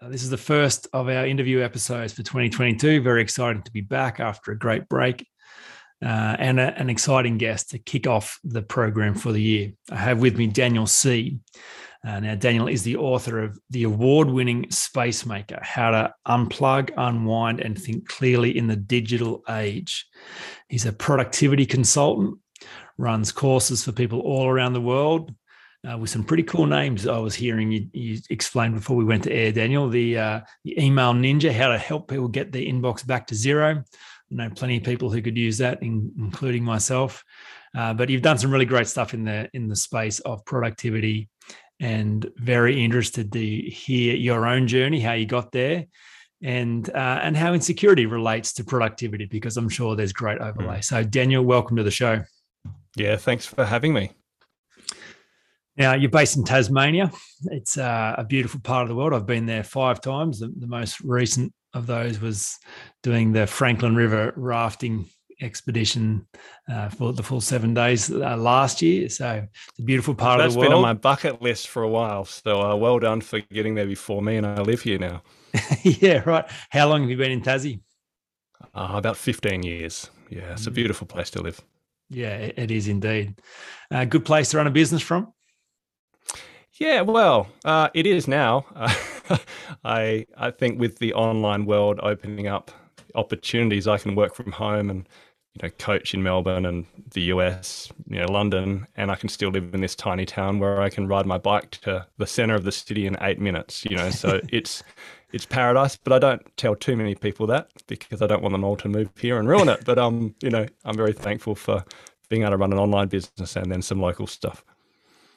Uh, this is the first of our interview episodes for 2022. Very excited to be back after a great break uh, and a, an exciting guest to kick off the program for the year. I have with me Daniel Sih. Uh, now, Daniel is the author of the award winning Spacemaker How to Unplug, Unwind, and Think Clearly in the Digital Age. He's a productivity consultant, runs courses for people all around the world, uh, with some pretty cool names I was hearing you, you explained before we went to air, Daniel. The, uh, the email ninja, how to help people get their inbox back to zero. I know plenty of people who could use that, in, including myself. Uh, but you've done some really great stuff in the in the space of productivity, and very interested to hear your own journey, how you got there, and uh, and how insecurity relates to productivity, because I'm sure there's great overlay. Mm. So, Daniel, welcome to the show. Yeah, thanks for having me. Now, you're based in Tasmania. It's uh, a beautiful part of the world. I've been there five times. The, the, most recent of those was doing the Franklin River rafting expedition uh, for the full seven days uh, last year. So it's a beautiful part That's of the world. That's been on my bucket list for a while. So uh, well done for getting there before me, and I live here now. yeah, right. How long have you been in Tassie? Uh, about 15 years. Yeah, it's a mm. beautiful place to live. Yeah, it is indeed. A uh, good place to run a business from. Yeah, well, uh, it is now. Uh, I I think with the online world opening up opportunities, I can work from home and you know coach in Melbourne and the US, you know London, and I can still live in this tiny town where I can ride my bike to the center of the city in eight minutes. You know, so it's it's paradise. But I don't tell too many people that because I don't want them all to move here and ruin it. But um, you know, I'm very thankful for being able to run an online business and then some local stuff.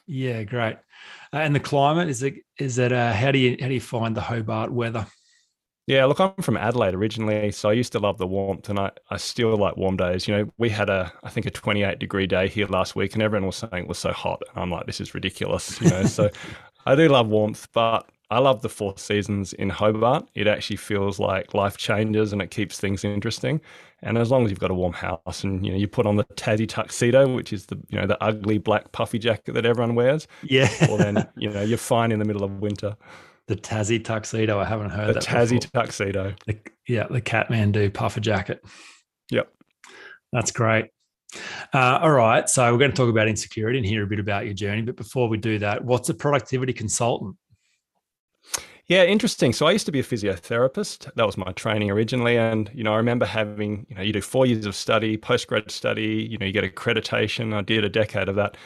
Yeah, great. Uh, and the climate is it is it uh, how do you how do you find the Hobart weather? Yeah, look, I'm from Adelaide originally, so I used to love the warmth, and I, I still like warm days. You know, we had a I think a 28 degree day here last week, and everyone was saying it was so hot. And I'm like, this is ridiculous. You know, so I do love warmth, but I love the four seasons in Hobart. It actually feels like life changes and it keeps things interesting. And as long as you've got a warm house and you know you put on the Tassie tuxedo, which is the you know the ugly black puffy jacket that everyone wears, yeah, well then you know you're fine in the middle of winter. The Tassie tuxedo, I haven't heard the that. Tassie before. tuxedo. The, yeah, the Kathmandu puffer jacket. Yep, that's great. Uh, all right, so we're going to talk about insecurity and hear a bit about your journey. But before we do that, what's a productivity consultant? Yeah, interesting. So I used to be a physiotherapist. That was my training originally. And, you know, I remember having, you know, you do four years of study, postgrad study, you know, you get accreditation. I did a decade of that.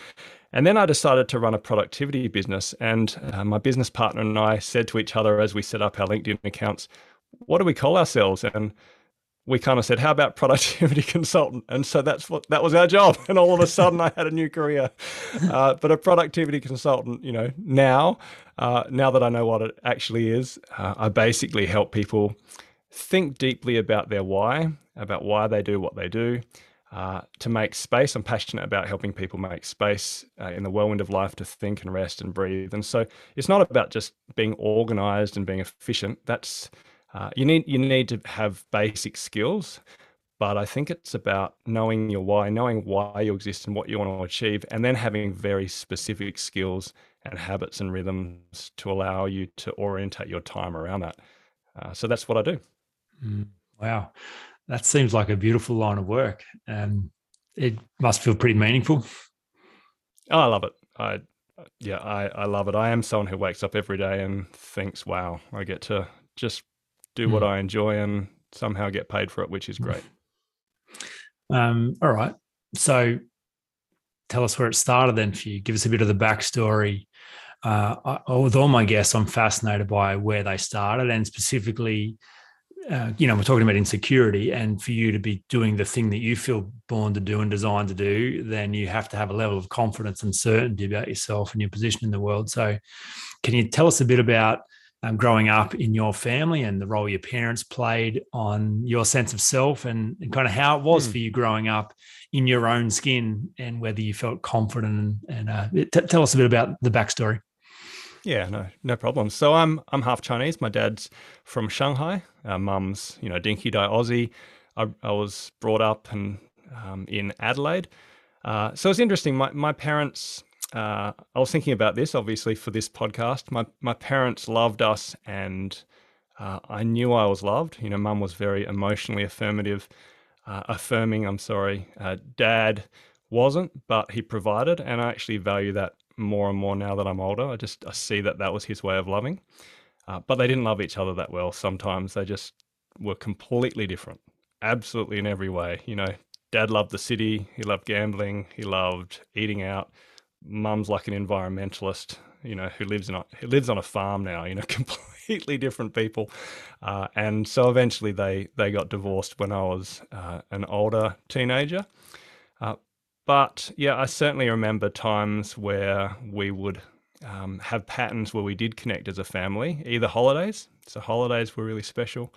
And then I decided to run a productivity business. And uh, my business partner and I said to each other as we set up our LinkedIn accounts, what do we call ourselves? And we kind of said, "How about productivity consultant?" And so that's what that was our job. And all of a sudden, I had a new career. Uh, but a productivity consultant, you know, now, uh, now that I know what it actually is, uh, I basically help people think deeply about their why, about why they do what they do. Uh, to make space, I'm passionate about helping people make space uh, in the whirlwind of life to think and rest and breathe. And so it's not about just being organized and being efficient. That's uh, you need you need to have basic skills, but I think it's about knowing your why, knowing why you exist and what you want to achieve, and then having very specific skills and habits and rhythms to allow you to orientate your time around that. Uh, so that's what I do. Mm, wow, that seems like a beautiful line of work, and it must feel pretty meaningful. Oh, I love it. I yeah, I, I love it. I am someone who wakes up every day and thinks, wow, I get to just do what hmm. I enjoy and somehow get paid for it, which is great. Um, all right. So tell us where it started then for you. Give us a bit of the backstory. Uh, I, with all my guests, I'm fascinated by where they started and specifically, uh, you know, we're talking about insecurity and for you to be doing the thing that you feel born to do and designed to do, then you have to have a level of confidence and certainty about yourself and your position in the world. So can you tell us a bit about um, growing up in your family and the role your parents played on your sense of self and, and kind of how it was mm. for you growing up in your own skin and whether you felt confident and, and uh, t- tell us a bit about the backstory. Yeah, no, no problem. So I'm I'm half Chinese. My dad's from Shanghai. Uh, Mum's you know dinky dye Aussie. I, I was brought up and um, in Adelaide. Uh, so it's interesting. My my parents. Uh, I was thinking about this obviously for this podcast. My my parents loved us, and uh, I knew I was loved. You know, Mum was very emotionally affirmative, uh, affirming. I'm sorry. Uh, Dad wasn't, but he provided, and I actually value that more and more now that I'm older. I just I see that that was his way of loving. Uh, but they didn't love each other that well. Sometimes they just were completely different, absolutely in every way. You know, dad loved the city, he loved gambling, he loved eating out. Mum's like an environmentalist, you know, who lives a, who lives on a farm now. You know, completely different people. Uh, and so eventually they they got divorced when I was uh, an older teenager. Uh, but yeah, I certainly remember times where we would um, have patterns where we did connect as a family, either holidays. So holidays were really special,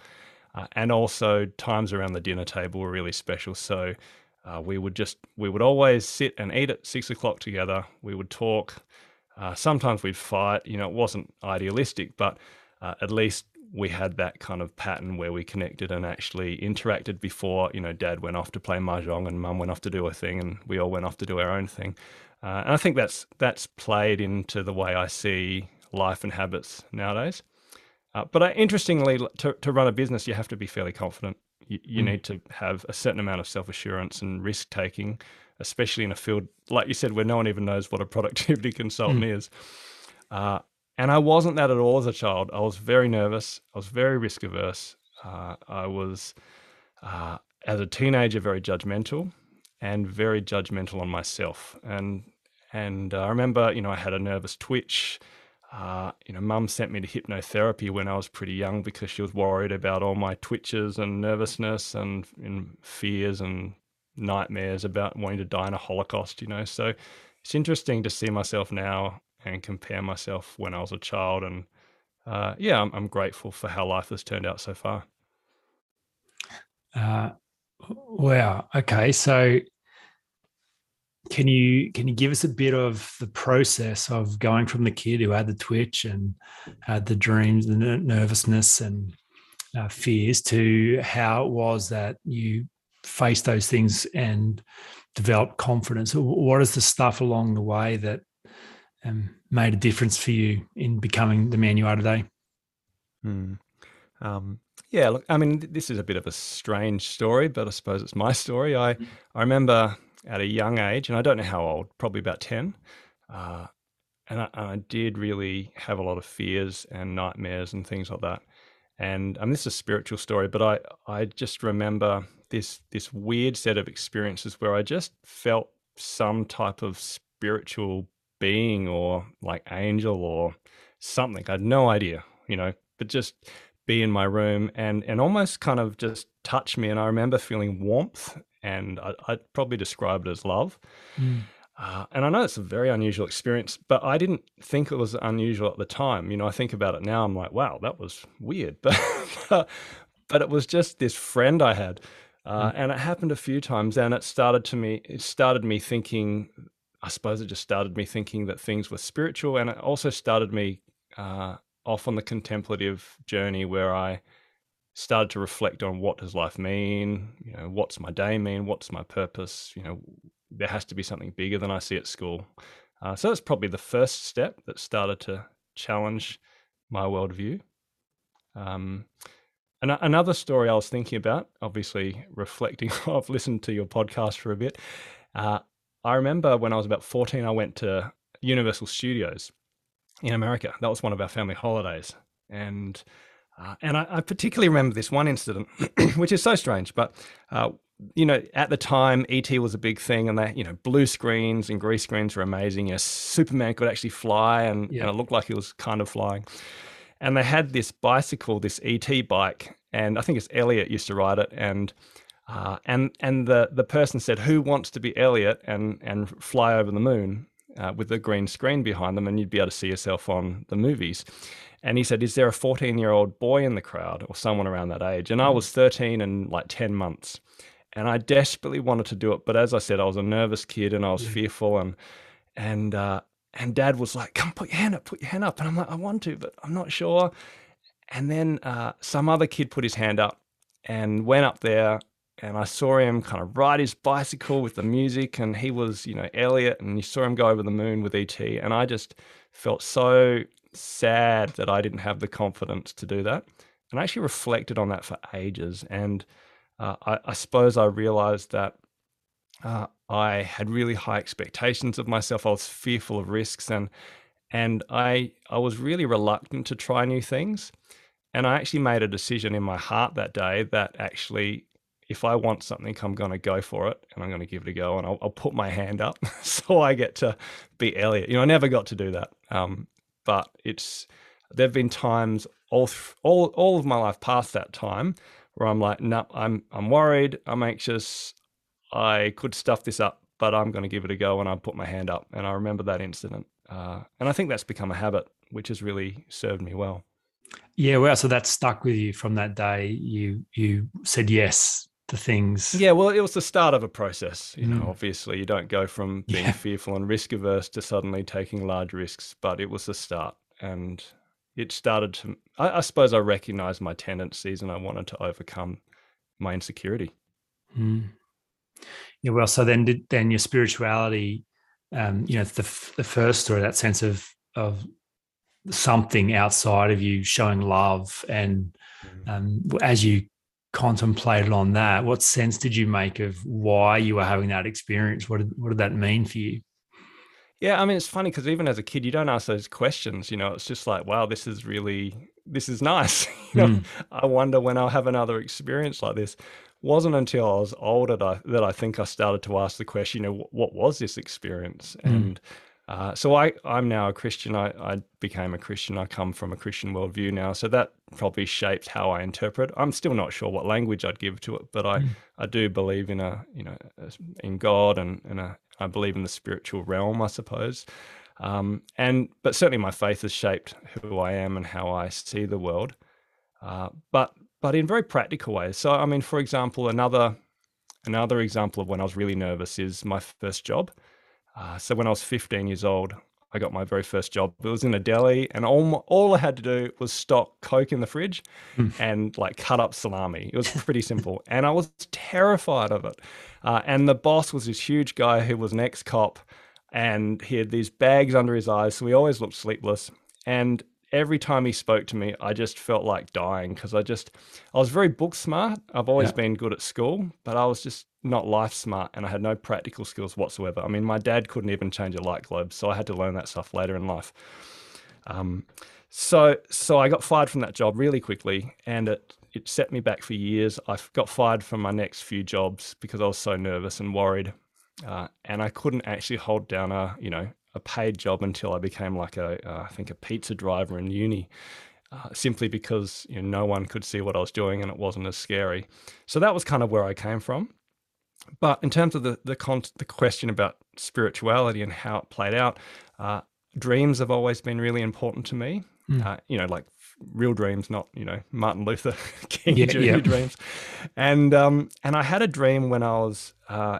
uh, and also times around the dinner table were really special. So uh, we would just we would always sit and eat at six o'clock together. We would talk. Uh, sometimes we'd fight. You know, it wasn't idealistic, but uh, at least we had that kind of pattern where we connected and actually interacted before, you know, dad went off to play mahjong and mum went off to do a thing and we all went off to do our own thing. Uh, and I think that's that's played into the way I see life and habits nowadays. Uh, but I, interestingly, to, to run a business, you have to be fairly confident. You, you mm. need to have a certain amount of self assurance and risk taking, especially in a field like you said, where no one even knows what a productivity consultant mm. is. Uh, and I wasn't that at all as a child. I was very nervous. I was very risk averse. Uh, I was, uh, as a teenager, very judgmental and very judgmental on myself. And and I remember, you know, I had a nervous twitch. Uh, you know, mum sent me to hypnotherapy when I was pretty young because she was worried about all my twitches and nervousness and, and fears and nightmares about wanting to die in a Holocaust, you know. So it's interesting to see myself now and compare myself when I was a child. And uh, yeah, I'm, I'm, grateful for how life has turned out so far. Uh, wow. Okay. So can you can you give us a bit of the process of going from the kid who had the twitch and had the dreams, the nervousness and uh, fears to how it was that you faced those things and developed confidence? What is the stuff along the way that um, made a difference for you in becoming the man you are today? Hmm. Um, yeah, look, I mean, this is a bit of a strange story, but I suppose it's my story. I, I remember at a young age, and I don't know how old, probably about 10, uh, and, I, I did really have a lot of fears and nightmares and things like that. And um, this is a spiritual story, but I, I just remember this this weird set of experiences where I just felt some type of spiritual being or like angel or something. I had no idea, you know, but just be in my room and and almost kind of just touch me. And I remember feeling warmth, and I, would probably describe it as love. Mm. Uh, and I know it's a very unusual experience, but I didn't think it was unusual at the time. You know, I think about it now, I'm like, wow, that was weird. But but it was just this friend I had. Uh, mm. And it happened a few times, and it started to me. It started me thinking I suppose it just started me thinking that things were spiritual, and it also started me uh, off on the contemplative journey where I started to reflect on what does life mean, you know, what's my day mean, what's my purpose, you know, there has to be something bigger than I see at school. Uh, so that's probably the first step that started to challenge my worldview. Um, and another story I was thinking about, obviously reflecting, I've listened to your podcast for a bit. Uh, I remember when I was about 14, I went to Universal Studios in America. That was one of our family holidays. And uh, and I, I, particularly remember this one incident, which is so strange, but uh, you know, at the time, ET was a big thing, and they, you know, blue screens and green screens were amazing. You know, Superman could actually fly, and, yeah. and it looked like he was kind of flying. And they had this bicycle, this ET bike, and I think it's Elliot used to ride it, and uh, and and the the person said, "Who wants to be Elliot and and fly over the moon?" Uh, with a green screen behind them, and you'd be able to see yourself on the movies. And he said, Is there a 14 year old boy in the crowd or someone around that age? And I was 13 and like 10 months. And I desperately wanted to do it. But as I said, I was a nervous kid and I was yeah. fearful. And, and, uh, and dad was like, Come put your hand up, put your hand up. And I'm like, I want to, but I'm not sure. And then uh, some other kid put his hand up and went up there and I saw him kind of ride his bicycle with the music, and he was, you know, Elliot, and you saw him go over the moon with ET, and I just felt so sad that I didn't have the confidence to do that, and I actually reflected on that for ages, and uh, I, I, suppose I realized that uh, I had really high expectations of myself. I was fearful of risks, and and I I was really reluctant to try new things. And I actually made a decision in my heart that day that actually, if I want something, I'm going to go for it and I'm going to give it a go and I'll, I'll put my hand up so I get to be Elliot. You know, I never got to do that. Um, but it's, there've been times all, all, all of my life past that time where I'm like, no, I'm, I'm worried, I'm anxious, I could stuff this up, but I'm going to give it a go and I put my hand up. And I remember that incident. Uh, and I think that's become a habit, which has really served me well. Yeah, well, so that stuck with you from that day. You you said yes to things. Yeah, well, it was the start of a process. You know, mm. obviously, you don't go from being yeah. fearful and risk averse to suddenly taking large risks, but it was the start, and it started to. I, I suppose I recognized my tendencies, and I wanted to overcome my insecurity. Mm. Yeah, well, so then did, then your spirituality, um, you know, the the first story, that sense of of something outside of you showing love and mm. um, as you contemplated on that what sense did you make of why you were having that experience? What did, what did that mean for you? Yeah i mean it's funny because even as a kid you don't ask those questions you know it's just like wow this is really this is nice. You know mm. i wonder when i'll have another experience like this. Wasn't until i was older that I, that I think i started to ask the question you know what was this experience? Mm. and uh, so I, I'm now a Christian. I, I became a Christian. I come from a Christian worldview now. So that probably shaped how I interpret. I'm still not sure what language I'd give to it, but I, mm. I do believe in a, you know, in God and, and a, I believe in the spiritual realm, I suppose. Um, and but certainly my faith has shaped who I am and how I see the world. Uh, but but in very practical ways. So I mean, for example, another another example of when I was really nervous is my first job. Uh, so when I was 15 years old, I got my very first job. It was in a deli, and all all I had to do was stock Coke in the fridge mm. and like cut up salami. It was pretty simple, and I was terrified of it. Uh, and the boss was this huge guy who was an ex cop, and he had these bags under his eyes, so he always looked sleepless. And every time he spoke to me, I just felt like dying because I just, I was very book smart. I've always yeah. been good at school, but I was just not life smart and I had no practical skills whatsoever. I mean, my dad couldn't even change a light globe, so I had to learn that stuff later in life. Um, so, so I got fired from that job really quickly, and it it set me back for years. I got fired from my next few jobs because I was so nervous and worried, uh, and I couldn't actually hold down a you know a paid job until I became like a uh, I think a pizza driver in uni, uh, simply because you know, no one could see what I was doing and it wasn't as scary. So that was kind of where I came from. But in terms of the the, con- the question about spirituality and how it played out, uh, dreams have always been really important to me. Mm. you know, like real dreams, not you know Martin Luther King yeah, Jr. Yeah. dreams. And um, and I had a dream when I was uh,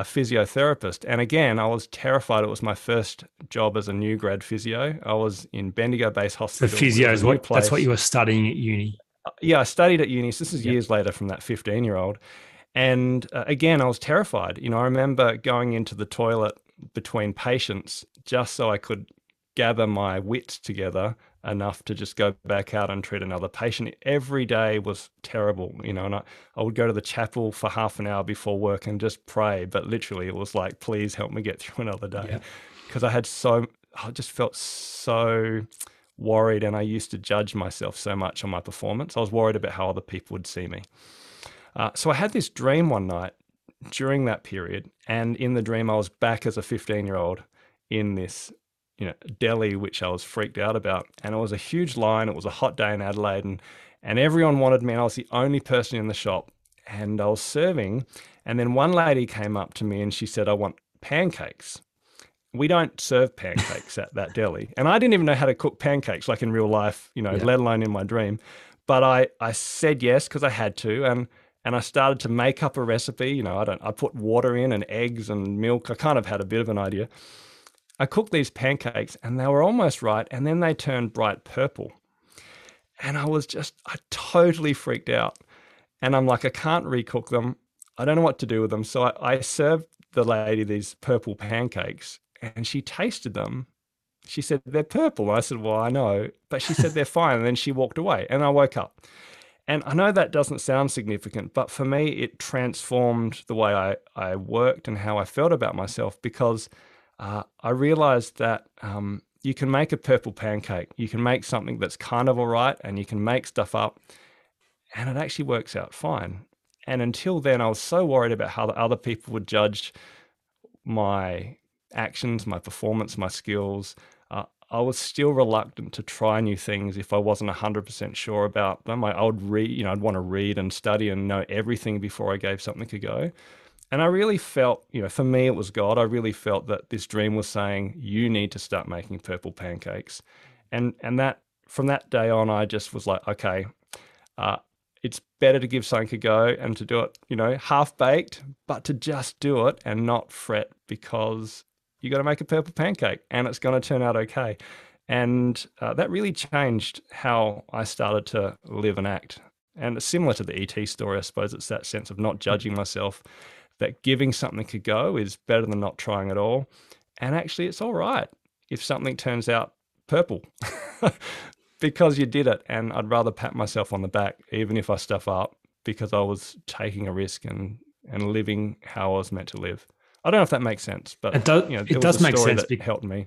a physiotherapist. And again, I was terrified. It was my first job as a new grad physio. I was in Bendigo Base Hospital. The physio is what, that's what you were studying at uni. Uh, yeah, I studied at uni. So this is yep. years later from that 15 year old. And uh, again, I was terrified. You know, I remember going into the toilet between patients just so I could gather my wits together enough to just go back out and treat another patient. Every day was terrible, you know, and I, I would go to the chapel for half an hour before work and just pray. But literally, it was like, please help me get through another day. Because yeah. I had so, I just felt so worried and I used to judge myself so much on my performance. I was worried about how other people would see me. Uh, so I had this dream one night during that period. And in the dream, I was back as a 15 year old in this you know, deli, which I was freaked out about. And it was a huge line. It was a hot day in Adelaide, and and everyone wanted me. And I was the only person in the shop, and I was serving. And then one lady came up to me and she said, "I want pancakes." we don't serve pancakes at that deli. And I didn't even know how to cook pancakes like in real life, you know, yeah. let alone in my dream. But I, I said yes because I had to. And and I started to make up a recipe. You know, I don't I put water in and eggs and milk. I kind of had a bit of an idea. I cooked these pancakes and they were almost right, and then they turned bright purple. And I was just I totally freaked out. And I'm like, I can't recook them. I don't know what to do with them. So I, I served the lady these purple pancakes and she tasted them. She said, They're purple. I said, Well, I know. But she said, They're fine. And then she walked away. And I woke up. And I know that doesn't sound significant, but for me, it transformed the way I, I worked and how I felt about myself because uh, I realized that um, you can make a purple pancake. You can make something that's kind of all right and you can make stuff up and it actually works out fine. And until then, I was so worried about how the other people would judge my actions, my performance, my skills. I was still reluctant to try new things if I wasn't 100% sure about them. I, I would read, you know, I'd want to read and study and know everything before I gave something a go. And I really felt, you know, for me, it was God. I really felt that this dream was saying, you need to start making purple pancakes. And, and that, from that day on, I just was like, okay, uh, it's better to give something a go and to do it, you know, half baked, but to just do it and not fret because you got to make a purple pancake and it's going to turn out okay. And uh, that really changed how I started to live and act. And similar to the ET story, I suppose it's that sense of not judging myself, that giving something a go is better than not trying at all. And actually, it's all right if something turns out purple because you did it. And I'd rather pat myself on the back, even if I stuff up, because I was taking a risk and, and living how I was meant to live. I don't know if that makes sense, but it does. You know, it does make sense. That helped me.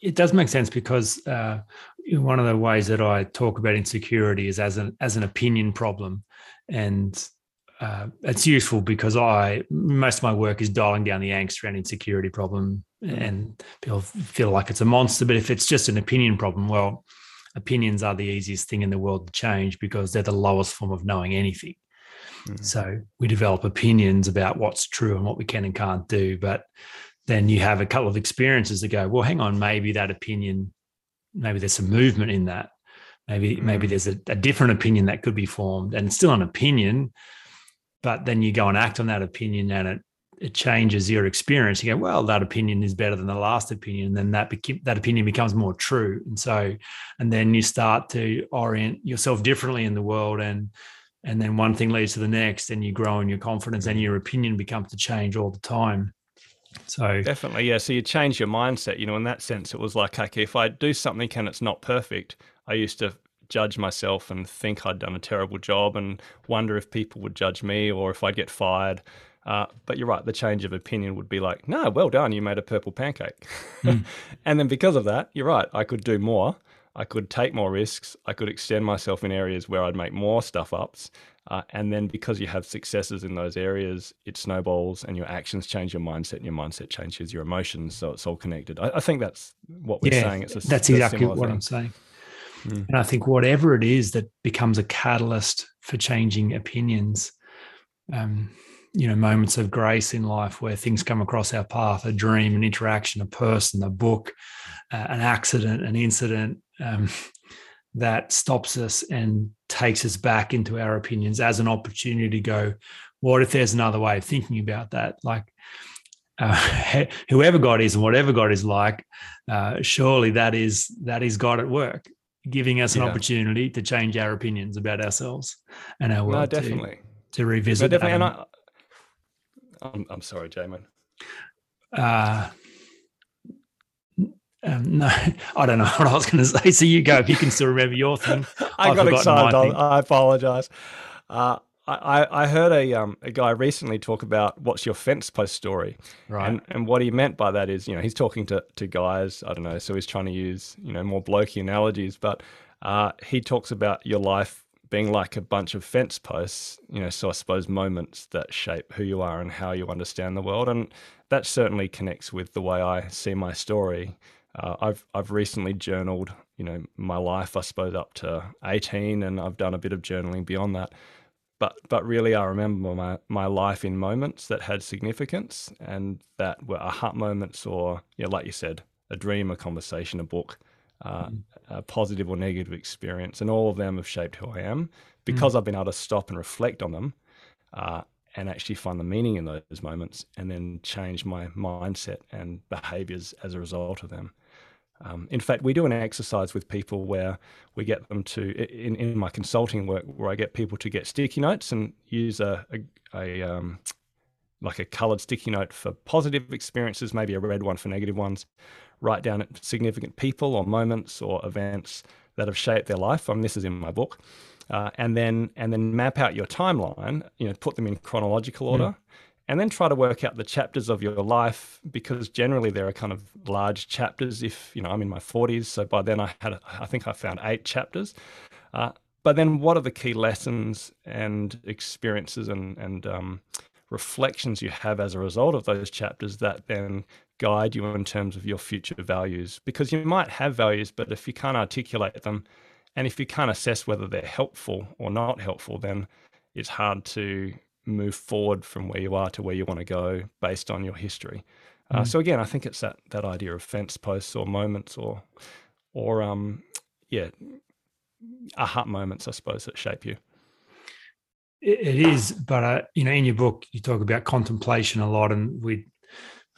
It does make sense because uh, one of the ways that I talk about insecurity is as an as an opinion problem, and uh, it's useful because I most of my work is dialing down the angst around insecurity problem, and people feel like it's a monster. But if it's just an opinion problem, well, opinions are the easiest thing in the world to change because they're the lowest form of knowing anything. Mm-hmm. So we develop opinions about what's true and what we can and can't do. But then you have a couple of experiences that go, well, hang on, maybe that opinion, maybe there's some movement in that. Maybe, mm-hmm. maybe there's a, a different opinion that could be formed and it's still an opinion. But then you go and act on that opinion and it it changes your experience. You go, well, that opinion is better than the last opinion. And then that beca- that opinion becomes more true. And so, and then you start to orient yourself differently in the world. And and then one thing leads to the next, and you grow in your confidence, and your opinion becomes to change all the time. So definitely, yeah. So you change your mindset. You know, in that sense, it was like, okay, if I do something and it's not perfect, I used to judge myself and think I'd done a terrible job and wonder if people would judge me or if I'd get fired. Uh, but you're right, the change of opinion would be like, no, well done, you made a purple pancake. Mm. and then because of that, you're right, I could do more. I could take more risks. I could extend myself in areas where I'd make more stuff ups. Uh, and then because you have successes in those areas, it snowballs and your actions change your mindset and your mindset changes your emotions. So it's all connected. I, I think that's what we're yeah, saying. It's a, that's exactly what thing. I'm saying. Mm. And I think whatever it is that becomes a catalyst for changing opinions, um, you know moments of grace in life where things come across our path a dream an interaction a person a book uh, an accident an incident um, that stops us and takes us back into our opinions as an opportunity to go what if there's another way of thinking about that like uh, whoever god is and whatever god is like uh, surely that is that is god at work giving us an yeah. opportunity to change our opinions about ourselves and our world no, definitely to, to revisit no, definitely. And I, I'm, I'm sorry, Jamin. Uh, um, no, I don't know what I was going to say. So you go if you can still remember your thing. I got excited. I apologize. Uh, I, I heard a um, a guy recently talk about what's your fence post story, right? And, and what he meant by that is, you know, he's talking to, to guys. I don't know, so he's trying to use you know more blokey analogies, but uh, he talks about your life being like a bunch of fence posts, you know, so I suppose moments that shape who you are and how you understand the world. And that certainly connects with the way I see my story. Uh, I've I've recently journaled, you know, my life, I suppose, up to 18, and I've done a bit of journaling beyond that. but but really, I remember my my life in moments that had significance and that were aha moments, or yeah, like you said, a dream, a conversation, a book, uh, mm. a positive or negative experience, and all of them have shaped who I am because mm. I've been able to stop and reflect on them. Uh, and actually find the meaning in those moments and then change my mindset and behaviors as a result of them. Um, in fact, we do an exercise with people where we get them to, in, in my consulting work, where I get people to get sticky notes and use a, a, a um, like a colored sticky note for positive experiences, maybe a red one for negative ones. Write down significant people or moments or events that have shaped their life. Um, this is in my book, uh, and then and then map out your timeline. You know, put them in chronological order, mm and then try to work out the chapters of your life because generally there are kind of large chapters if you know i'm in my 40s so by then i had i think i found eight chapters. Uh, but then what are the key lessons and experiences and, and um, reflections you have as a result of those chapters that then guide you in terms of your future values? Because you might have values but if you can't articulate them and if you can't assess whether they're helpful or not helpful then it's hard to move forward from where you are to where you want to go based on your history. Uh, mm. So again, I think it's that that idea of fence posts or moments or or um yeah aha moments, I suppose, that shape you. It is, but uh, you know, in your book, you talk about contemplation a lot, and we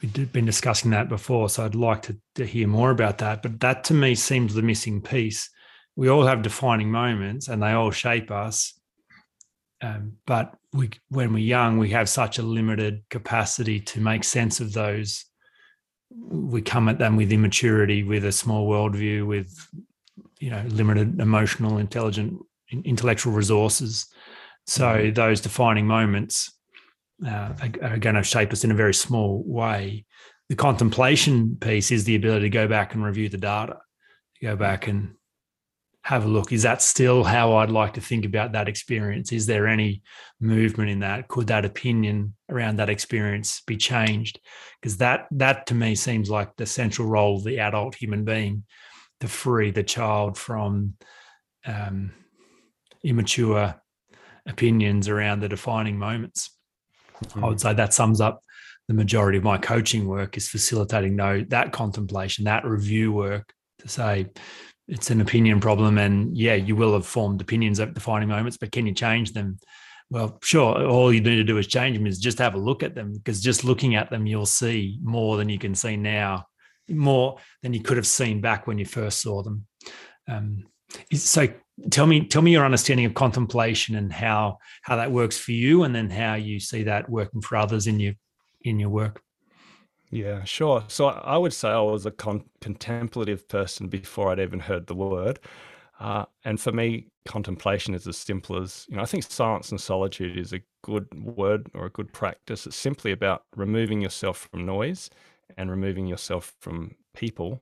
we've been discussing that before. So I'd like to, to hear more about that. But that to me seems the missing piece. We all have defining moments, and they all shape us. Um, but we, when we're young, we have such a limited capacity to make sense of those. We come at them with immaturity, with a small worldview, with you know limited emotional, intelligent, intellectual resources. So mm-hmm. those defining moments uh, are, are going to shape us in a very small way. The contemplation piece is the ability to go back and review the data, go back and have a look. Is that still how I'd like to think about that experience? Is there any movement in that? Could that opinion around that experience be changed? Because that that to me seems like the central role of the adult human being to free the child from um, immature opinions around the defining moments. Mm-hmm. I would say that sums up the majority of my coaching work is facilitating no, that contemplation, that review work to say, it's an opinion problem and yeah you will have formed opinions at defining moments but can you change them? Well sure all you need to do is change them is just have a look at them because just looking at them you'll see more than you can see now more than you could have seen back when you first saw them. Um, so tell me tell me your understanding of contemplation and how how that works for you and then how you see that working for others in your in your work yeah, sure. So I would say I was a con- contemplative person before I'd even heard the word. Uh, and for me, contemplation is as simple as, you know, I think silence and solitude is a good word or a good practice. It's simply about removing yourself from noise and removing yourself from people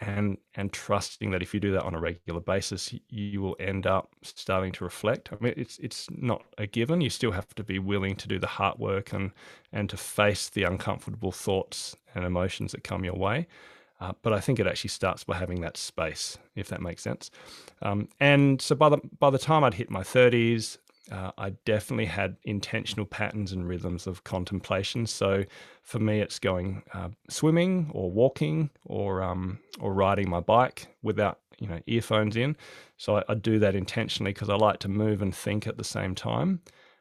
and and trusting that if you do that on a regular basis you will end up starting to reflect. I mean it's it's not a given. You still have to be willing to do the hard work and and to face the uncomfortable thoughts and emotions that come your way. Uh, but I think it actually starts by having that space, if that makes sense. Um, and so by the by the time I'd hit my 30s, uh, I definitely had intentional patterns and rhythms of contemplation. So for me, it's going uh, swimming or walking or um, or riding my bike without you know earphones in. So I, I do that intentionally because I like to move and think at the same time.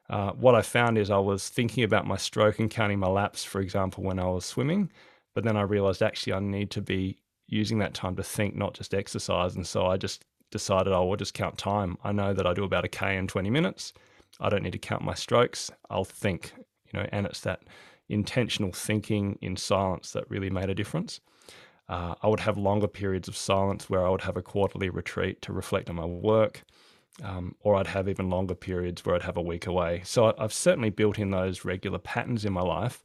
Uh, what I found is I was thinking about my stroke and counting my laps, for example, when I was swimming, but then I realized actually I need to be using that time to think, not just exercise. And so I just decided I will just count time. I know that I do about a K in 20 minutes. I don't need to count my strokes. I'll think, you know, and it's that intentional thinking in silence that really made a difference. Uh, I would have longer periods of silence where I would have a quarterly retreat to reflect on my work, um, or I'd have even longer periods where I'd have a week away. So I've certainly built in those regular patterns in my life.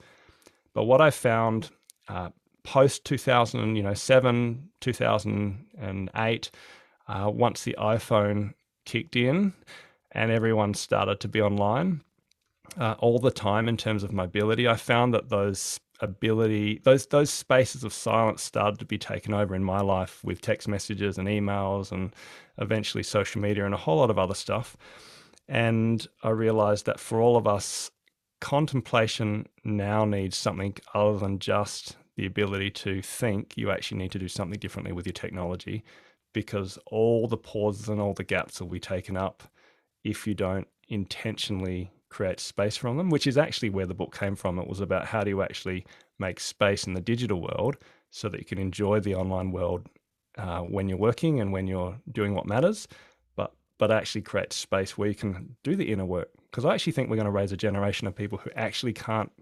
But what I found uh, post 2000, you know, seven, 2008, uh, once the iPhone kicked in and everyone started to be online uh, all the time in terms of mobility, I found that those ability those those spaces of silence started to be taken over in my life with text messages and emails and eventually social media and a whole lot of other stuff And I realized that for all of us, contemplation now needs something other than just the ability to think. You actually need to do something differently with your technology because all the pauses and all the gaps will be taken up if you don't intentionally create space from them, which is actually where the book came from. It was about how do you actually make space in the digital world so that you can enjoy the online world uh, when you're working and when you're doing what matters, but but actually create space where you can do the inner work. Because I actually think we're going to raise a generation of people who actually can't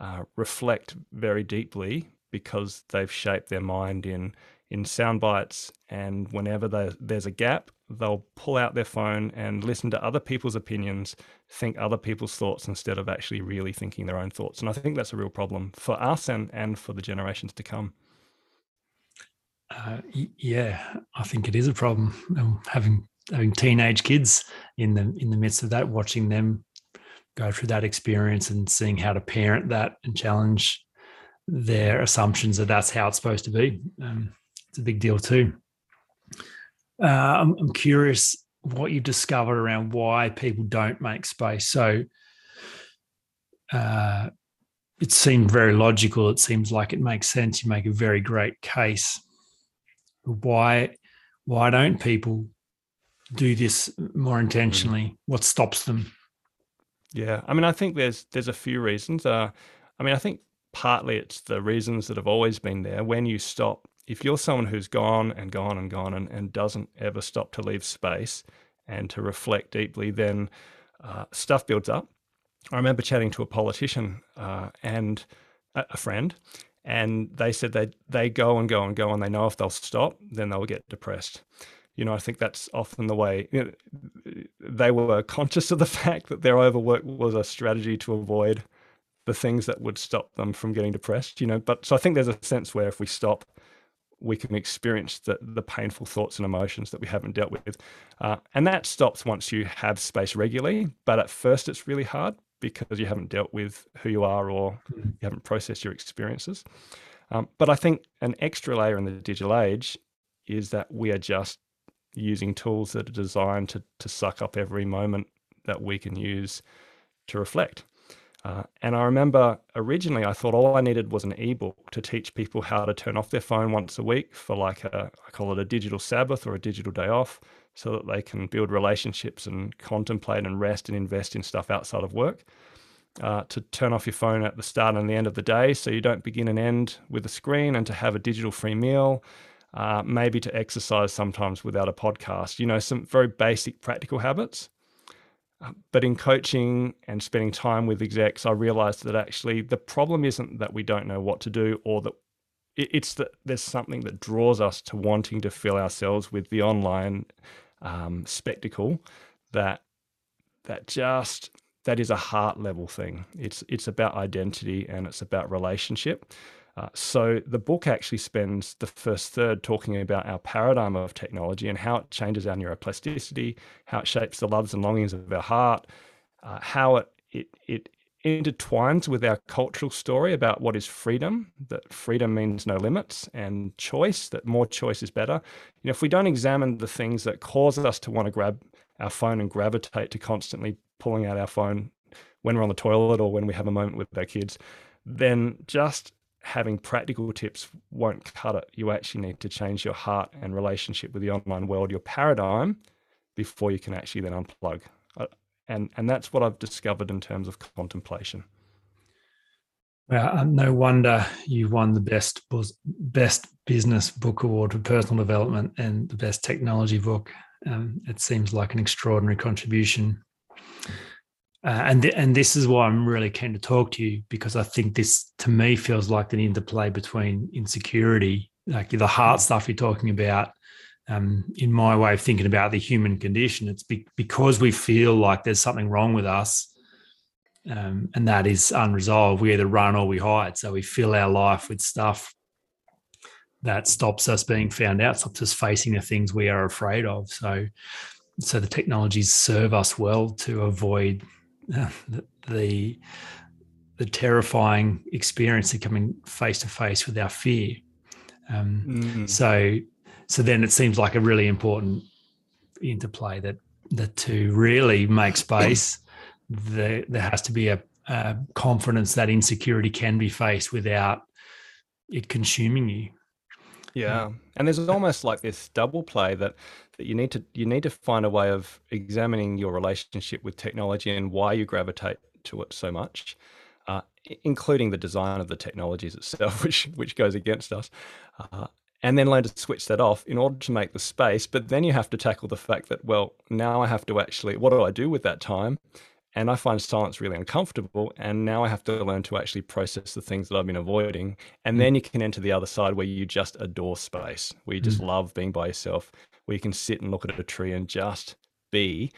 uh, reflect very deeply because they've shaped their mind in in sound bites and whenever there's a gap they'll pull out their phone and listen to other people's opinions think other people's thoughts instead of actually really thinking their own thoughts. And i think that's a real problem for us and and for the generations to come. Uh, yeah i think it is a problem. Um, having having teenage kids in the in the midst of that watching them go through that experience and seeing how to parent that and challenge their assumptions that that's how it's supposed to be. Um, it's a big deal too. Uh, I'm, I'm curious what you've discovered around why people don't make space. So uh, it seemed very logical. It seems like it makes sense. You make a very great case. Why why don't people do this more intentionally? Mm. What stops them? Yeah, I mean, I think there's there's a few reasons. Uh, I mean, I think partly it's the reasons that have always been there. When you stop if you're someone who's gone and gone and gone and, and doesn't ever stop to leave space and to reflect deeply, then uh, stuff builds up. I remember chatting to a politician uh, and a, friend, and they said they they go and go and go, and they know if they'll stop, then they'll get depressed. You know, I think that's often the way. You know, they were conscious of the fact that their overwork was a strategy to avoid the things that would stop them from getting depressed. You know, but so I think there's a sense where if we stop we can experience the, the painful thoughts and emotions that we haven't dealt with. Uh, and that stops once you have space regularly. But at first, it's really hard because you haven't dealt with who you are or you haven't processed your experiences. Um, but I think an extra layer in the digital age is that we are just using tools that are designed to, to suck up every moment that we can use to reflect. Uh, and I remember originally I thought all I needed was an ebook to teach people how to turn off their phone once a week for like a, I call it a digital Sabbath or a digital day off, so that they can build relationships and contemplate and rest and invest in stuff outside of work. Uh, to turn off your phone at the start and the end of the day so you don't begin and end with a screen and to have a digital free meal. Uh, maybe to exercise sometimes without a podcast, you know, some very basic practical habits. But in coaching and spending time with execs, I realized that actually the problem isn't that we don't know what to do or that it's that there's something that draws us to wanting to fill ourselves with the online um, spectacle that that just that is a heart level thing. It's it's about identity and it's about relationship. Uh, so the book actually spends the first third talking about our paradigm of technology and how it changes our neuroplasticity, how it shapes the loves and longings of our heart, uh, how it, it it intertwines with our cultural story about what is freedom. That freedom means no limits and choice. That more choice is better. You know, if we don't examine the things that cause us to want to grab our phone and gravitate to constantly pulling out our phone when we're on the toilet or when we have a moment with our kids, then just having practical tips won't cut it. You actually need to change your heart and relationship with the online world, your paradigm, before you can actually then unplug. Uh, and and that's what I've discovered in terms of contemplation. Well, no wonder you won the best best business book award for personal development and the best technology book. Um, it seems like an extraordinary contribution uh, and th- and this is why I'm really keen to talk to you because I think this to me feels like an interplay between insecurity, like the heart stuff you're talking about. Um, in my way of thinking about the human condition, it's be- because we feel like there's something wrong with us, um, and that is unresolved. We either run or we hide. So we fill our life with stuff that stops us being found out, stops us facing the things we are afraid of. So, so the technologies serve us well to avoid the the terrifying experience of coming face to face with our fear. Um, mm. So, so then it seems like a really important interplay that that to really make space, there there has to be a, a confidence that insecurity can be faced without it consuming you. Yeah, and there's almost like this double play that that you need to you need to find a way of examining your relationship with technology and why you gravitate to it so much, uh, including the design of the technologies itself, which which goes against us. Uh, and then learn to switch that off in order to make the space. But then you have to tackle the fact that, well, now I have to actually, what do I do with that time? And I find silence really uncomfortable. And now I have to learn to actually process the things that I've been avoiding. And mm. then you can enter the other side where you just adore space, where you just mm. love being by yourself, where you can sit and look at a tree and just be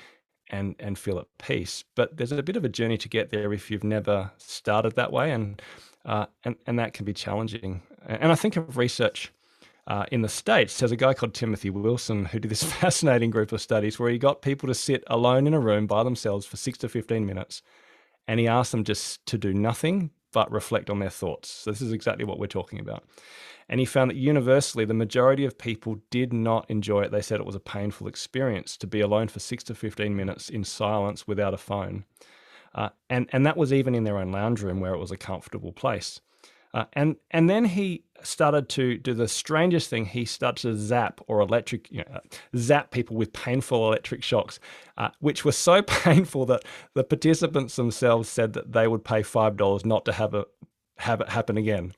and and feel at peace. But there's a bit of a journey to get there if you've never started that way, and uh, and and that can be challenging. And I think of research uh, in the States, there's a guy called Timothy Wilson who did this fascinating group of studies where he got people to sit alone in a room by themselves for six to 15 minutes. And he asked them just to do nothing but reflect on their thoughts. So, this is exactly what we're talking about. And he found that universally, the majority of people did not enjoy it. They said it was a painful experience to be alone for six to 15 minutes in silence without a phone. Uh, and, and that was even in their own lounge room where it was a comfortable place. Uh, and and then he started to do the strangest thing. He started to zap or electric, you know, zap people with painful electric shocks, uh, which were so painful that the participants themselves said that they would pay five dollars not to have a have it happen again.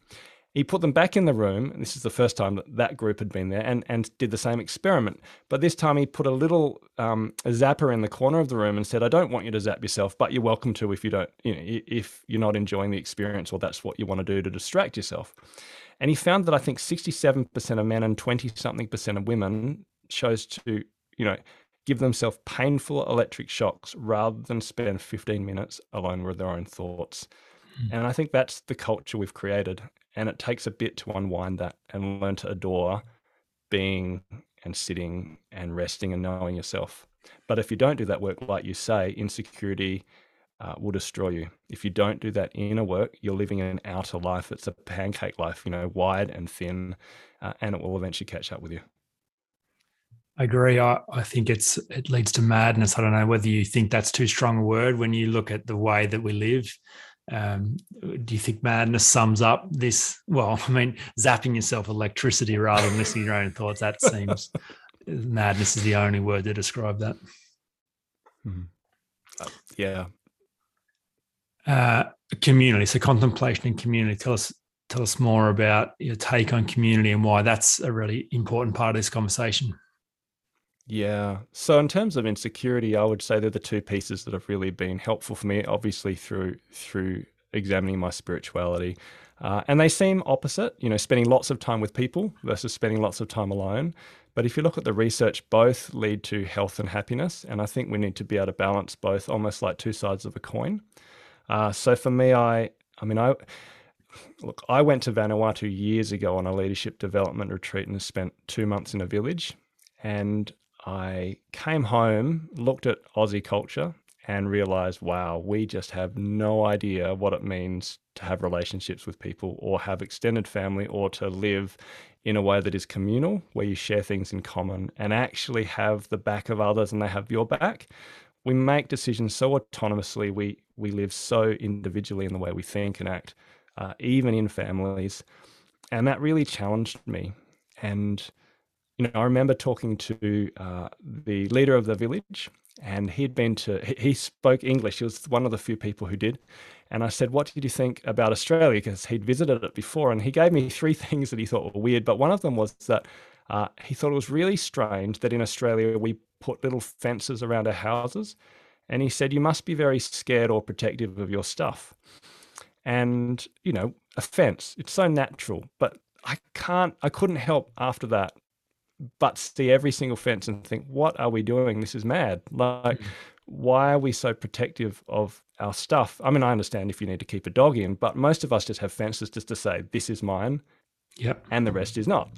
He put them back in the room, and this is the first time that that group had been there, and, and did the same experiment. But this time he put a little um, a zapper in the corner of the room and said, "I don't want you to zap yourself, but you're welcome to if you don't, you know, if you're not enjoying the experience or that's what you want to do to distract yourself." And he found that I think 67% of men and 20 something percent of women chose to, you know, give themselves painful electric shocks rather than spend 15 minutes alone with their own thoughts. Mm. And I think that's the culture we've created. And it takes a bit to unwind that and learn to adore being and sitting and resting and knowing yourself. But if you don't do that work, like you say, insecurity uh, will destroy you. If you don't do that inner work, you're living an outer life. It's a pancake life, you know, wide and thin, uh, and it will eventually catch up with you. I agree. I, I think it's it leads to madness. I don't know whether you think that's too strong a word when you look at the way that we live. Um, do you think madness sums up this? Well, I mean, zapping yourself electricity rather than listening to your own thoughts. That seems madness is the only word to describe that. Mm-hmm. Uh, yeah. Uh, community. So contemplation and community. Tell us tell us more about your take on community and why that's a really important part of this conversation. Yeah. So in terms of insecurity, I would say they're the two pieces that have really been helpful for me. Obviously, through through examining my spirituality, uh, and they seem opposite. You know, spending lots of time with people versus spending lots of time alone. But if you look at the research, both lead to health and happiness, and I think we need to be able to balance both, almost like two sides of a coin. Uh, so for me, I I mean I. Look, I went to Vanuatu years ago on a leadership development retreat and spent two months in a village. And I came home, looked at Aussie culture, and realized, wow, we just have no idea what it means to have relationships with people or have extended family or to live in a way that is communal, where you share things in common and actually have the back of others and they have your back. We make decisions so autonomously, we, we live so individually in the way we think and act, uh, even in families. And that really challenged me. And you know, I remember talking to uh, the leader of the village, and he'd been to, he spoke English. He was one of the few people who did. And I said, What did you think about Australia? Because he'd visited it before. And he gave me three things that he thought were weird. But one of them was that uh, he thought it was really strange that in Australia we put little fences around our houses. And he said, You must be very scared or protective of your stuff. And, you know, a fence, it's so natural. But I can't, I couldn't help after that but see every single fence and think, what are we doing? This is mad. Like, mm. why are we so protective of our stuff? I mean, I understand if you need to keep a dog in, but most of us just have fences just to say, this is mine. Yep. And the rest is not.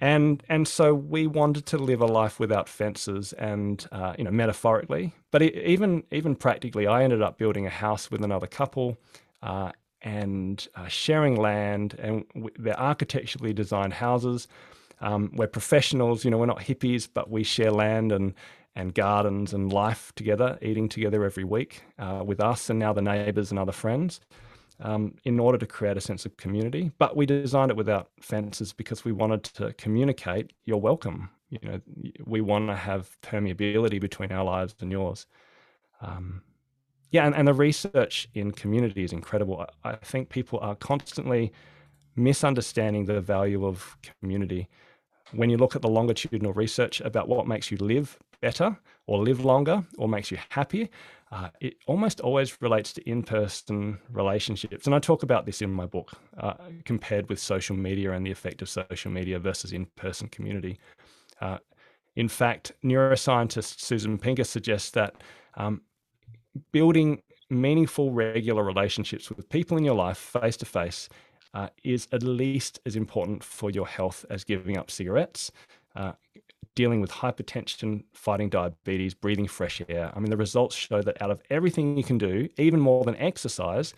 And and so we wanted to live a life without fences and uh, you know metaphorically, but it, even even practically, I ended up building a house with another couple. Uh, and uh, sharing land, and they're architecturally designed houses um, we're professionals, you know, we're not hippies, but we share land and and gardens and life together, eating together every week uh, with us and now the neighbours and other friends. Um, in order to create a sense of community, but we designed it without fences because we wanted to communicate you're welcome. You know, we want to have permeability between our lives and yours. Um, yeah, and, and the research in community is incredible. I, I think people are constantly misunderstanding the value of community. When you look at the longitudinal research about what makes you live better or live longer or makes you happy, uh, it almost always relates to in person relationships. And I talk about this in my book, uh, compared with social media and the effect of social media versus in person community. Uh, in fact, neuroscientist Susan Pinker suggests that um, building meaningful, regular relationships with people in your life face to face is at least as important for your health as giving up cigarettes. Uh, dealing with hypertension, fighting diabetes, breathing fresh air. I mean, the results show that out of everything you can do, even more than exercise,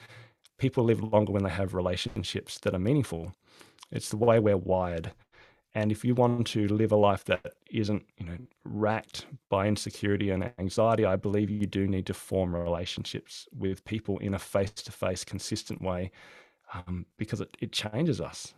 people live longer when they have relationships that are meaningful. It's the way we're wired. And if you want to live a life that isn't, you know, racked by insecurity and anxiety, I believe you do need to form relationships with people in a face-to-face, consistent way, um, because it, it changes us.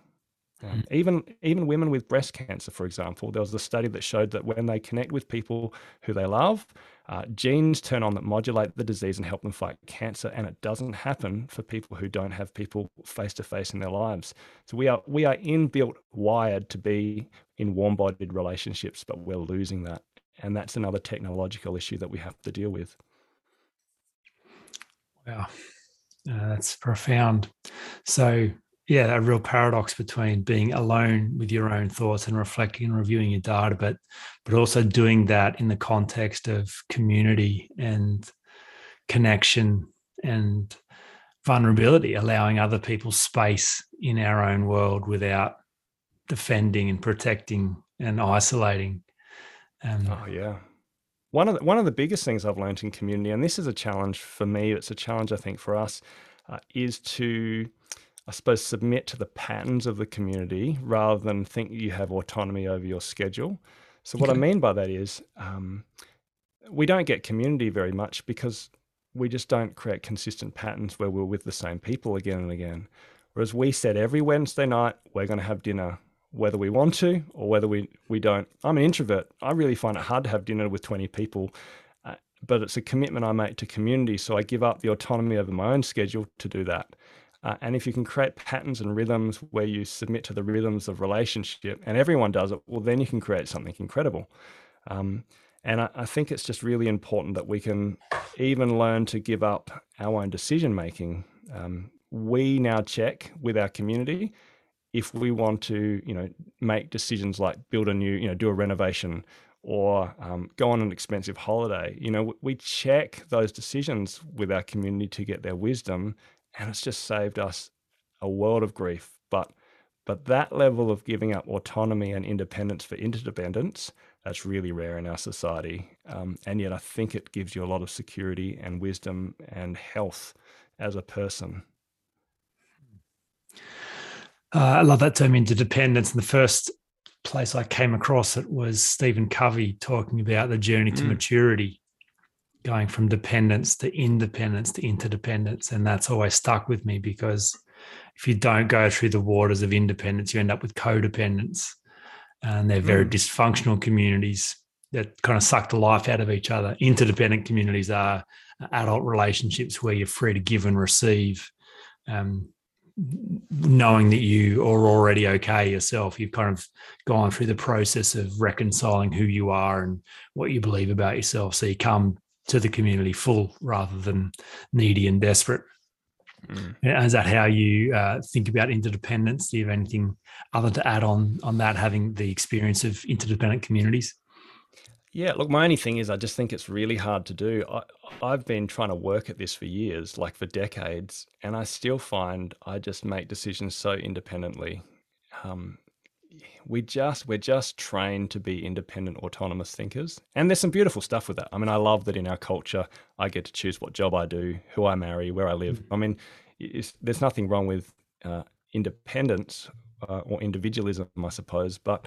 Um, even even women with breast cancer, for example, there was a study that showed that when they connect with people who they love, uh, genes turn on that modulate the disease and help them fight cancer, and it doesn't happen for people who don't have people face to face in their lives. So we are we are inbuilt wired to be in warm-bodied relationships, but we're losing that, and that's another technological issue that we have to deal with. Wow, uh, that's profound. So yeah, a real paradox between being alone with your own thoughts and reflecting and reviewing your data, but but also doing that in the context of community and connection and vulnerability, allowing other people space in our own world without defending and protecting and isolating. Um, oh yeah. One of the, one of the biggest things I've learned in community, and this is a challenge for me, it's a challenge I think for us, uh, is to I suppose, submit to the patterns of the community rather than think you have autonomy over your schedule. So, what okay. I mean by that is um, we don't get community very much because we just don't create consistent patterns where we're with the same people again and again. Whereas we said every Wednesday night, we're going to have dinner, whether we want to or whether we, we don't. I'm an introvert. I really find it hard to have dinner with 20 people, uh, but it's a commitment I make to community. So I give up the autonomy over my own schedule to do that. Uh, and if you can create patterns and rhythms where you submit to the rhythms of relationship and everyone does it, well, then you can create something incredible. Um, and I, I, think it's just really important that we can even learn to give up our own decision making. Um, we now check with our community if we want to, you know, make decisions like build a new, you know, do a renovation or um, go on an expensive holiday. You know, we check those decisions with our community to get their wisdom and it's just saved us a world of grief. But but that level of giving up autonomy and independence for interdependence, that's really rare in our society. Um, and yet, I think it gives you a lot of security and wisdom and health as a person. Uh, I love that term interdependence. And the first place I came across it was Stephen Covey talking about the journey to mm. maturity going from dependence to independence to interdependence. And that's always stuck with me because if you don't go through the waters of independence, you end up with codependence. And they're very mm. dysfunctional communities that kind of suck the life out of each other. Interdependent communities are adult relationships where you're free to give and receive. Um, knowing that you are already okay yourself you've kind of gone through the process of reconciling who you are and what you believe about yourself so you come to the community full rather than needy and desperate. Mm. Is that how you uh, think about interdependence? Do you have anything other to add on on that? Having the experience of interdependent communities. Yeah, look, my only thing is I just think it's really hard to do. I, I've been trying to work at this for years, like for decades, and I still find I just make decisions so independently. Um, we just we're just trained to be independent autonomous thinkers and there's some beautiful stuff with that i mean i love that in our culture i get to choose what job i do who i marry where i live mm-hmm. i mean there's nothing wrong with uh, independence uh, or individualism i suppose but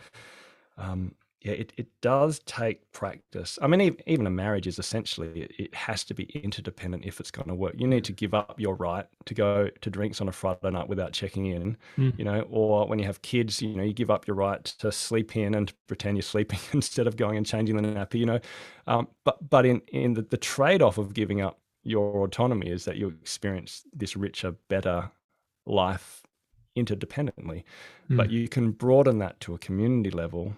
um, yeah, it, it does take practice. I mean, even a marriage is essentially, it has to be interdependent if it's going to work. You need to give up your right to go to drinks on a Friday night without checking in, mm. you know, or when you have kids, you know, you give up your right to sleep in and pretend you're sleeping instead of going and changing the nappy, you know. Um, but but in, in the, the trade off of giving up your autonomy is that you experience this richer, better life interdependently. Mm. But you can broaden that to a community level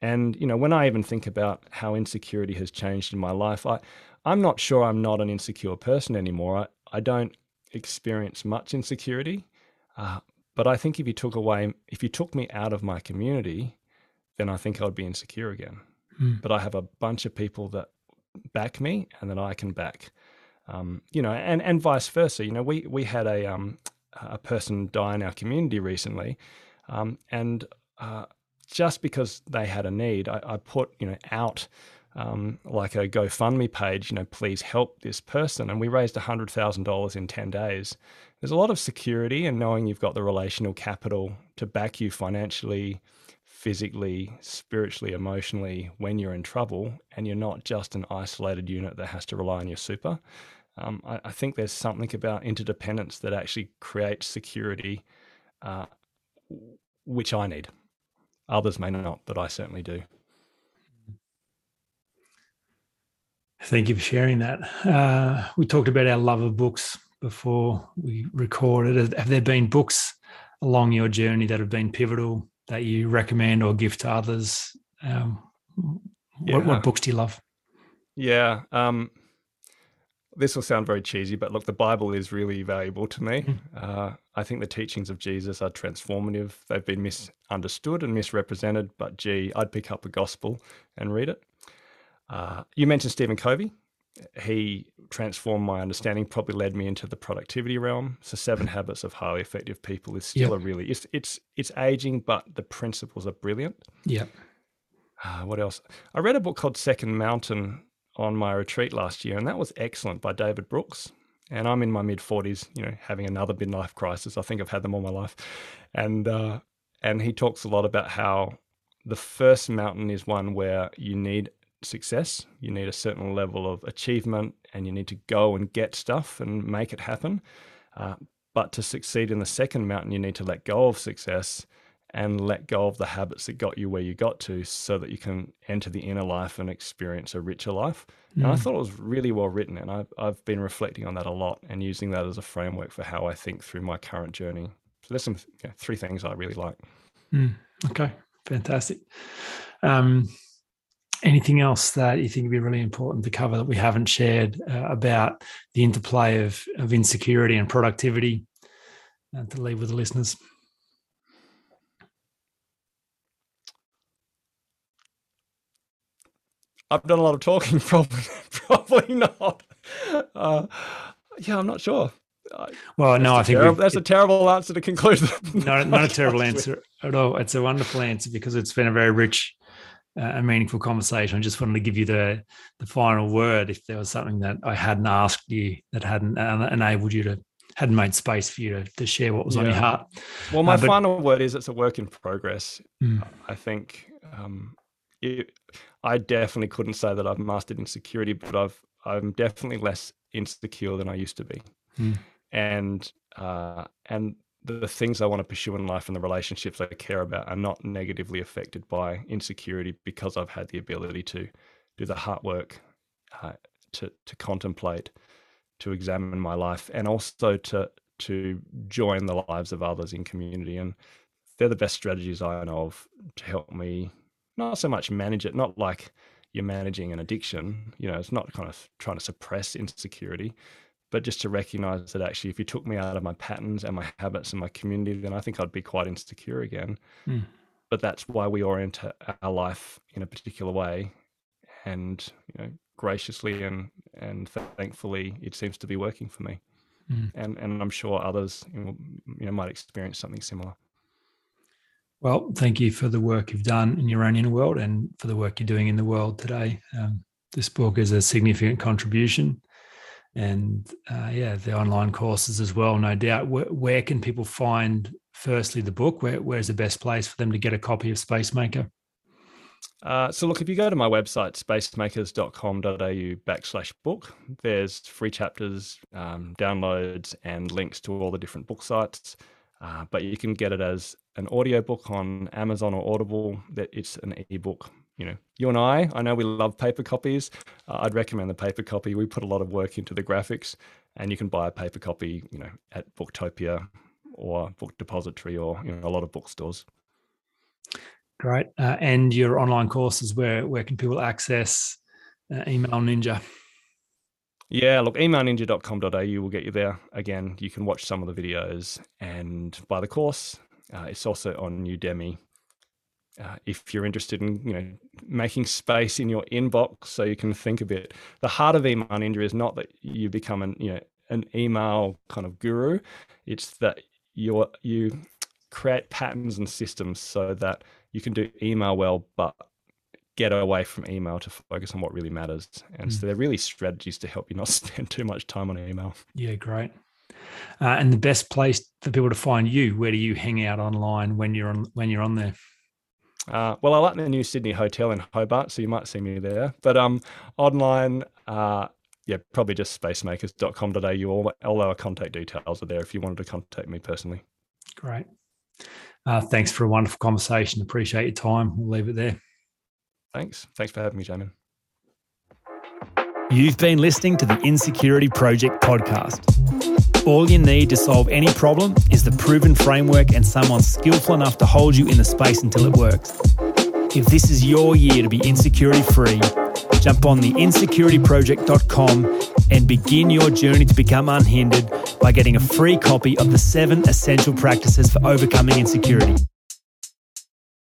and you know, when I even think about how insecurity has changed in my life, I I'm not sure I'm not an insecure person anymore. I, I don't experience much insecurity, uh, but I think if you took away, if you took me out of my community, then I think I'd be insecure again. Mm. But I have a bunch of people that back me and that I can back. Um, you know, and and vice versa. You know, we we had a um, a person die in our community recently, um, and uh, just because they had a need, I, I put you know out um, like a GoFundMe page. You know, please help this person, and we raised hundred thousand dollars in ten days. There's a lot of security and knowing you've got the relational capital to back you financially, physically, spiritually, emotionally when you're in trouble, and you're not just an isolated unit that has to rely on your super. Um, I, I, think there's something about interdependence that actually creates security, uh, which I need. Others may not, but I certainly do. Thank you for sharing that. Uh, we talked about our love of books before we recorded. Have there been books along your journey that have been pivotal that you recommend or give to others? Um, yeah. what, what, books do you love? Yeah. Um, this will sound very cheesy, but look, the Bible is really valuable to me. Mm. Uh, I think the teachings of Jesus are transformative. They've been misunderstood and misrepresented, but gee, I'd pick up a gospel and read it. Uh, you mentioned Stephen Covey. He transformed my understanding, probably led me into the productivity realm. So, Seven Habits of Highly Effective People is still yep. a really it's it's it's aging, but the principles are brilliant. Yeah. Uh, what else? I read a book called Second Mountain on my retreat last year, and that was excellent by David Brooks. And I'm in my mid 40s, you know, having another midlife crisis. I think I've had them all my life, and uh, and he talks a lot about how the first mountain is one where you need success, you need a certain level of achievement, and you need to go and get stuff and make it happen. Uh, but to succeed in the second mountain, you need to let go of success and let go of the habits that got you where you got to so that you can enter the inner life and experience a richer life. Mm. And I mm. thought it was really well written. And I've, I've been reflecting on that a lot and using that as a framework for how I think through my current journey. So there's some you know, three things I really like. Mm. Okay, fantastic. Um, anything else that you think would be really important to cover that we haven't shared uh, about the interplay of, of insecurity and productivity uh, to leave with the listeners? I've done a lot of talking. Probably, probably not. Uh, yeah, I'm not sure. Well, no, I think terrible, that's it, a terrible answer to conclude. Not, not a terrible answer at all. It's a wonderful answer because it's been a very rich uh, and meaningful conversation. I just wanted to give you the the final word. If there was something that I hadn't asked you that hadn't uh, enabled you to hadn't made space for you to, to share what was yeah. on your heart. Well, my uh, but, final word is it's a work in progress. Mm. I think um, it, I definitely couldn't say that I've mastered insecurity, but I've I'm definitely less insecure than I used to be, mm. and uh, and the things I want to pursue in life and the relationships I care about are not negatively affected by insecurity because I've had the ability to do the hard work, uh, to to contemplate, to examine my life, and also to to join the lives of others in community. And they're the best strategies I know of to help me not so much manage it, not like you're managing an addiction. You know, it's not kind of trying to suppress insecurity, but just to recognize that actually, if you took me out of my patterns and my habits and my community, then I think I'd be quite insecure again. Mm. But that's why we orient our life in a particular way, and you know, graciously and and thankfully, it seems to be working for me. Mm. And and I'm sure others you know, you know might experience something similar. Well, thank you for the work you've done in your own inner world and for the work you're doing in the world today. Um, this book is a significant contribution. And uh, yeah, the online courses as well, no doubt. Where, where, can people find, firstly, the book? Where, where's the best place for them to get a copy of Spacemaker? Uh, so look, if you go to my website, spacemakers.com.au backslash book, there's free chapters, um, downloads, and links to all the different book sites. Uh, but you can get it as an audiobook on Amazon or Audible. That it's an ebook. You know, you and I, I know we love paper copies. Uh, I'd recommend the paper copy. We put a lot of work into the graphics, and you can buy a paper copy, you know, at Booktopia or Book Depository or you know a lot of bookstores. Great. Uh, and your online courses, where where can people access uh, Email Ninja? Yeah, look, emailninja.com.au will get you there. Again, you can watch some of the videos and buy the course. Uh, it's also on Udemy. Uh, if you're interested in, you know, making space in your inbox so you can think a bit. The heart of Email Ninja is not that you become an, you know, an email kind of guru. It's that you you create patterns and systems so that you can do email well, but get away from email to focus on what really matters. And mm. so they're really strategies to help you not spend too much time on email. Yeah, great. Uh, and the best place for people to find you, where do you hang out online when you're on when you're on there? Uh, well, I like the new Sydney Hotel in Hobart, so you might see me there. But um, online, uh, yeah, probably just spacemakers.com.au. All, all our contact details are there if you wanted to contact me personally. Great. Uh, thanks for a wonderful conversation. Appreciate your time. We'll leave it there. Thanks. Thanks for having me, Jamin. You've been listening to the Insecurity Project podcast. All you need to solve any problem is the proven framework and someone skillful enough to hold you in the space until it works. If this is your year to be insecurity free, jump on the insecurityproject.com and begin your journey to become unhindered by getting a free copy of the seven essential practices for overcoming insecurity.